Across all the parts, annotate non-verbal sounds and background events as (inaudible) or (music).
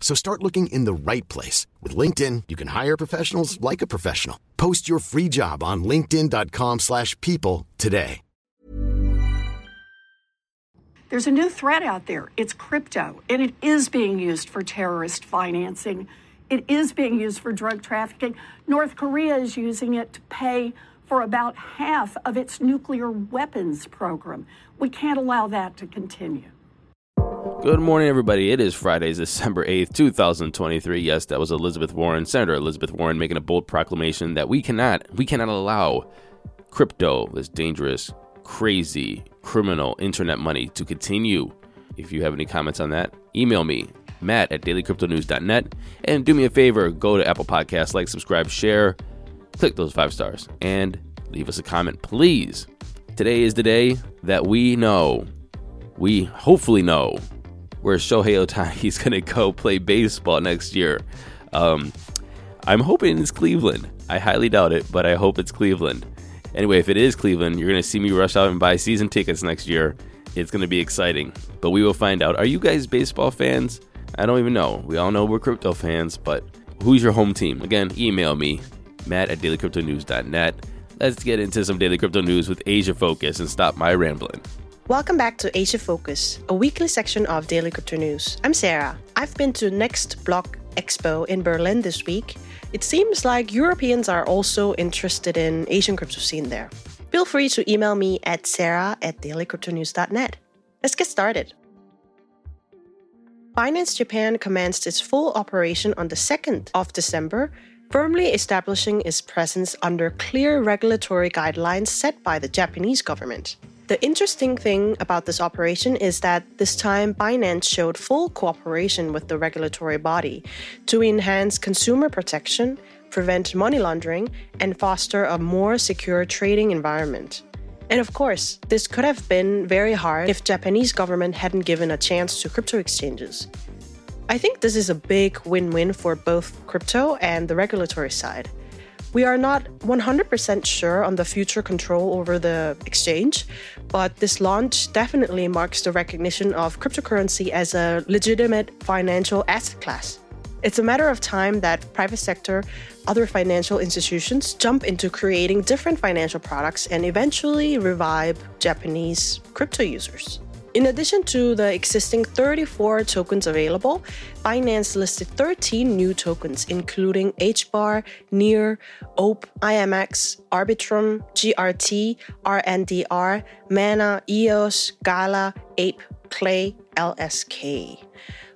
So start looking in the right place. With LinkedIn, you can hire professionals like a professional. Post your free job on linkedin.com slash people today. There's a new threat out there. It's crypto, and it is being used for terrorist financing. It is being used for drug trafficking. North Korea is using it to pay for about half of its nuclear weapons program. We can't allow that to continue. Good morning, everybody. It is Friday, December 8th, 2023. Yes, that was Elizabeth Warren, Senator Elizabeth Warren, making a bold proclamation that we cannot, we cannot allow crypto, this dangerous, crazy, criminal internet money to continue. If you have any comments on that, email me, matt at dailycryptonews.net. And do me a favor, go to Apple Podcasts, like, subscribe, share, click those five stars, and leave us a comment, please. Today is the day that we know, we hopefully know, where Shohei Ohtani (laughs) is going to go play baseball next year. Um, I'm hoping it's Cleveland. I highly doubt it, but I hope it's Cleveland. Anyway, if it is Cleveland, you're going to see me rush out and buy season tickets next year. It's going to be exciting, but we will find out. Are you guys baseball fans? I don't even know. We all know we're crypto fans, but who's your home team? Again, email me, matt at dailycryptonews.net. Let's get into some daily crypto news with Asia Focus and stop my rambling. Welcome back to Asia Focus, a weekly section of Daily Crypto News. I'm Sarah. I've been to Next Block Expo in Berlin this week. It seems like Europeans are also interested in Asian crypto scene there. Feel free to email me at sarah at dailycryptonews.net. Let's get started. Binance Japan commenced its full operation on the 2nd of December, firmly establishing its presence under clear regulatory guidelines set by the Japanese government. The interesting thing about this operation is that this time Binance showed full cooperation with the regulatory body to enhance consumer protection, prevent money laundering, and foster a more secure trading environment. And of course, this could have been very hard if Japanese government hadn't given a chance to crypto exchanges. I think this is a big win-win for both crypto and the regulatory side. We are not 100% sure on the future control over the exchange, but this launch definitely marks the recognition of cryptocurrency as a legitimate financial asset class. It's a matter of time that private sector, other financial institutions jump into creating different financial products and eventually revive Japanese crypto users. In addition to the existing 34 tokens available, Binance listed 13 new tokens, including HBAR, NEAR, OPE, IMX, Arbitrum, GRT, RNDR, MANA, EOS, Gala, APE, KLAY, LSK.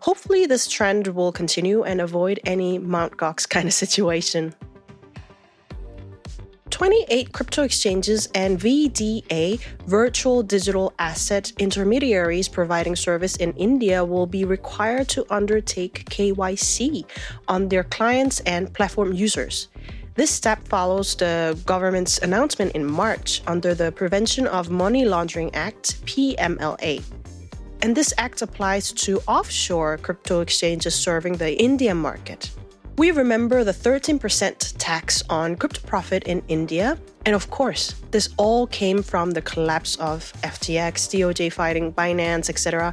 Hopefully, this trend will continue and avoid any Mt. Gox kind of situation. 28 crypto exchanges and VDA, virtual digital asset intermediaries providing service in India, will be required to undertake KYC on their clients and platform users. This step follows the government's announcement in March under the Prevention of Money Laundering Act, PMLA. And this act applies to offshore crypto exchanges serving the Indian market. We remember the 13% tax on crypto profit in India. And of course, this all came from the collapse of FTX, DOJ fighting Binance, etc.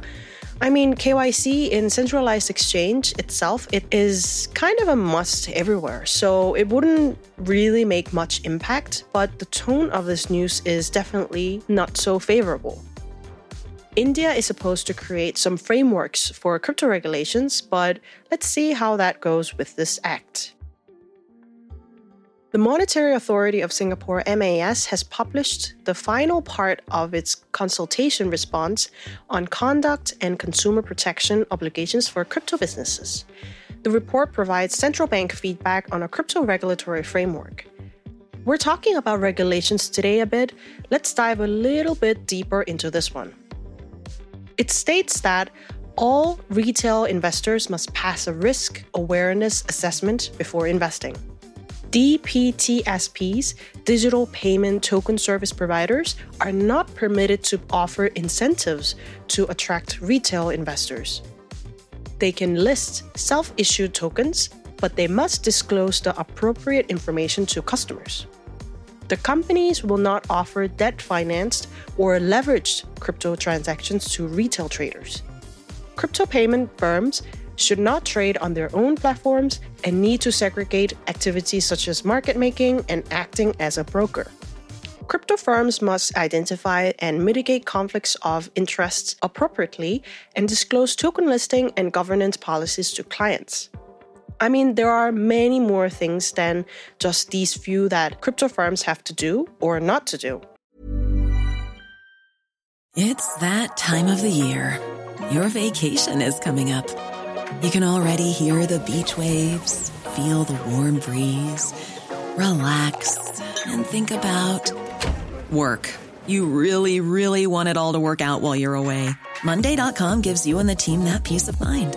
I mean, KYC in centralized exchange itself, it is kind of a must everywhere. So it wouldn't really make much impact, but the tone of this news is definitely not so favorable. India is supposed to create some frameworks for crypto regulations, but let's see how that goes with this act. The Monetary Authority of Singapore, MAS, has published the final part of its consultation response on conduct and consumer protection obligations for crypto businesses. The report provides central bank feedback on a crypto regulatory framework. We're talking about regulations today a bit. Let's dive a little bit deeper into this one. It states that all retail investors must pass a risk awareness assessment before investing. DPTSPs, digital payment token service providers, are not permitted to offer incentives to attract retail investors. They can list self issued tokens, but they must disclose the appropriate information to customers the companies will not offer debt financed or leveraged crypto transactions to retail traders. Crypto payment firms should not trade on their own platforms and need to segregate activities such as market making and acting as a broker. Crypto firms must identify and mitigate conflicts of interest appropriately and disclose token listing and governance policies to clients. I mean, there are many more things than just these few that crypto firms have to do or not to do. It's that time of the year. Your vacation is coming up. You can already hear the beach waves, feel the warm breeze, relax, and think about work. You really, really want it all to work out while you're away. Monday.com gives you and the team that peace of mind.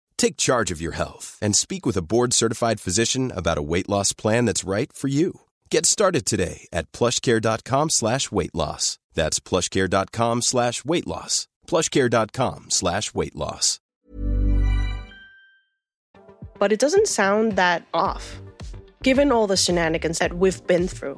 Take charge of your health and speak with a board certified physician about a weight loss plan that's right for you. Get started today at plushcare.com slash weight loss. That's plushcare.com slash weight loss. Plushcare.com slash weight loss. But it doesn't sound that off, given all the shenanigans that we've been through.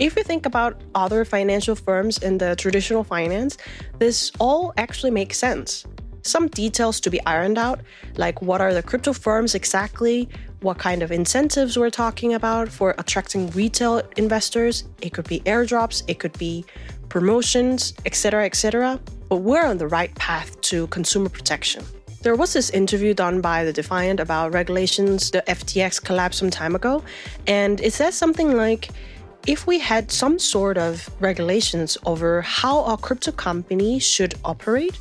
If you think about other financial firms in the traditional finance, this all actually makes sense some details to be ironed out, like what are the crypto firms exactly, what kind of incentives we're talking about for attracting retail investors. It could be airdrops, it could be promotions, etc., etc. But we're on the right path to consumer protection. There was this interview done by the Defiant about regulations, the FTX collapse some time ago, and it says something like if we had some sort of regulations over how a crypto company should operate,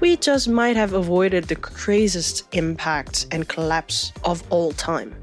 we just might have avoided the craziest impact and collapse of all time.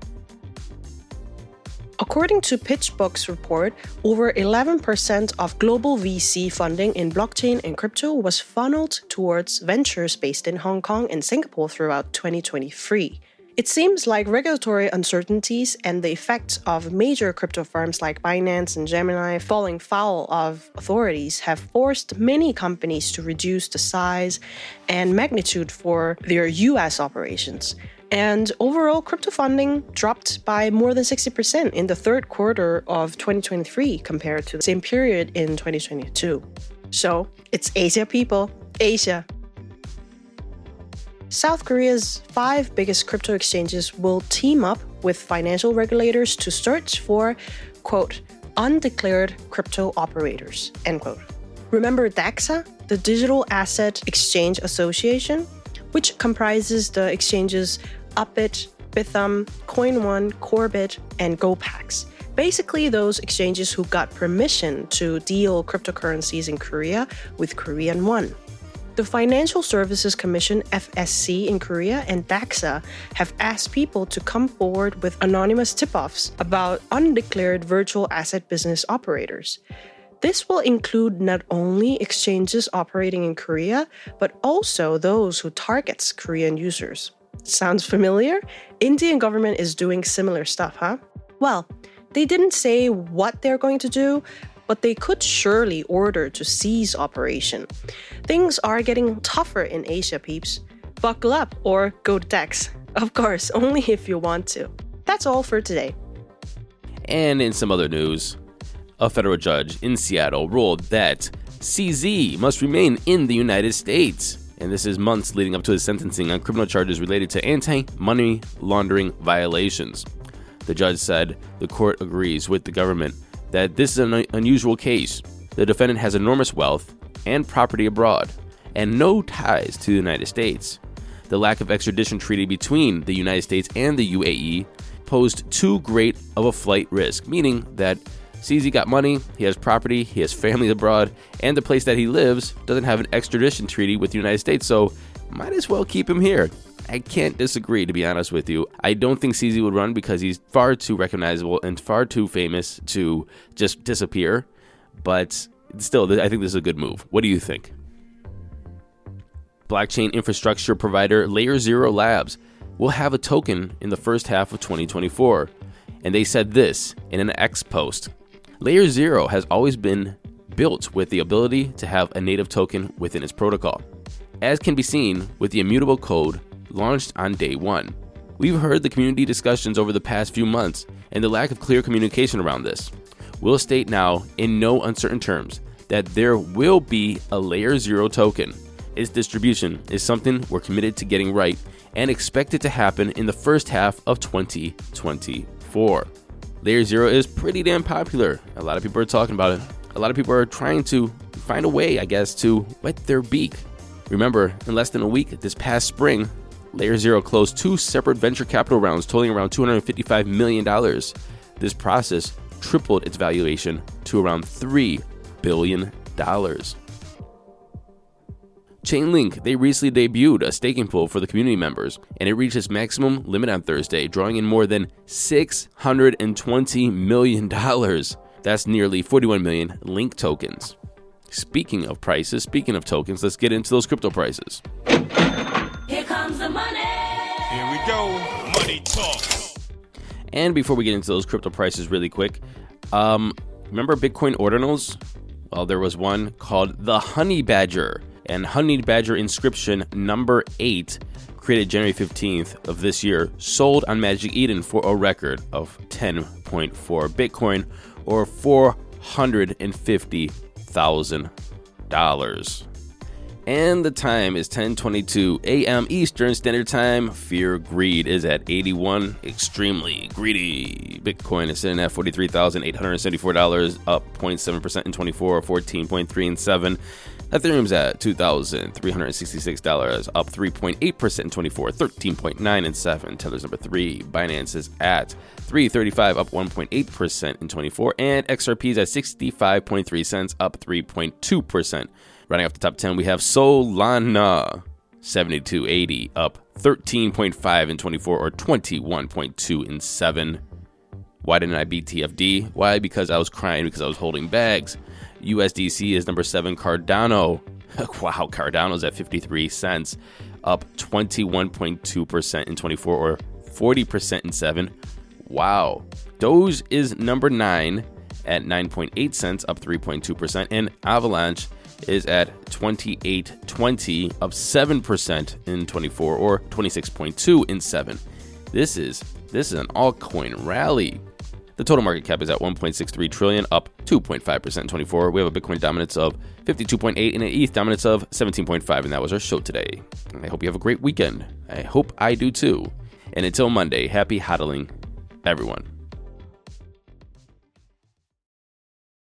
According to PitchBook's report, over 11% of global VC funding in blockchain and crypto was funneled towards ventures based in Hong Kong and Singapore throughout 2023. It seems like regulatory uncertainties and the effects of major crypto firms like Binance and Gemini falling foul of authorities have forced many companies to reduce the size and magnitude for their US operations. And overall, crypto funding dropped by more than 60% in the third quarter of 2023 compared to the same period in 2022. So it's Asia, people. Asia. South Korea's five biggest crypto exchanges will team up with financial regulators to search for, quote, undeclared crypto operators, end quote. Remember DAXA, the Digital Asset Exchange Association, which comprises the exchanges Upbit, Bithumb, CoinOne, Korbit, and GoPax. Basically, those exchanges who got permission to deal cryptocurrencies in Korea with Korean won. The Financial Services Commission, FSC, in Korea and DAXA have asked people to come forward with anonymous tip offs about undeclared virtual asset business operators. This will include not only exchanges operating in Korea, but also those who targets Korean users. Sounds familiar? Indian government is doing similar stuff, huh? Well, they didn't say what they're going to do, but they could surely order to cease operation. Things are getting tougher in Asia, peeps. Buckle up or go to tax. (laughs) Of course, only if you want to. That's all for today. And in some other news, a federal judge in Seattle ruled that CZ must remain in the United States. And this is months leading up to his sentencing on criminal charges related to anti money laundering violations. The judge said the court agrees with the government that this is an unusual case. The defendant has enormous wealth and property abroad, and no ties to the United States. The lack of extradition treaty between the United States and the UAE posed too great of a flight risk, meaning that CZ got money, he has property, he has family abroad, and the place that he lives doesn't have an extradition treaty with the United States, so might as well keep him here. I can't disagree, to be honest with you. I don't think CZ would run because he's far too recognizable and far too famous to just disappear. But still, I think this is a good move. What do you think? Blockchain infrastructure provider LayerZero Labs will have a token in the first half of 2024. And they said this in an X post LayerZero has always been built with the ability to have a native token within its protocol, as can be seen with the immutable code launched on day one. We've heard the community discussions over the past few months and the lack of clear communication around this. We'll state now, in no uncertain terms, that there will be a LayerZero token. Its distribution is something we're committed to getting right and expect it to happen in the first half of 2024. LayerZero is pretty damn popular. A lot of people are talking about it. A lot of people are trying to find a way, I guess, to wet their beak. Remember, in less than a week this past spring, LayerZero closed two separate venture capital rounds totaling around $255 million. This process tripled its valuation to around $3 billion. Chainlink, they recently debuted a staking pool for the community members, and it reached its maximum limit on Thursday, drawing in more than $620 million. That's nearly 41 million Link tokens. Speaking of prices, speaking of tokens, let's get into those crypto prices. Money talk. And before we get into those crypto prices really quick, um, remember Bitcoin ordinals? Well, there was one called the Honey Badger. And Honey Badger inscription number 8, created January 15th of this year, sold on Magic Eden for a record of 10.4 Bitcoin or $450,000 and the time is 10:22 a.m. Eastern Standard Time. Fear Greed is at 81. Extremely greedy. Bitcoin is sitting at $43,874, up 0.7% in 24, 14.3 and 7. Ethereum's at $2,366, up 3.8% in 24, 13.9 and 7. Tether's number 3. Binance is at 335, up 1.8% in 24, and XRP is at 65.3 cents, up 3.2%. Running off the top 10, we have Solana, 7280, up 13.5 in 24 or 21.2 in 7. Why didn't I beat TFD? Why? Because I was crying because I was holding bags. USDC is number 7, Cardano. (laughs) wow, Cardano's at 53 cents, up 21.2% in 24 or 40% in 7. Wow. Doge is number 9 at 9.8 cents, up 3.2%, and Avalanche is at 28.20, up 7% in 24 or 26.2 in 7. This is this is an altcoin rally. The total market cap is at 1.63 trillion, up 2.5% in 24. We have a Bitcoin dominance of 52.8 and an ETH dominance of 17.5, and that was our show today. I hope you have a great weekend. I hope I do too. And until Monday, happy hodling, everyone.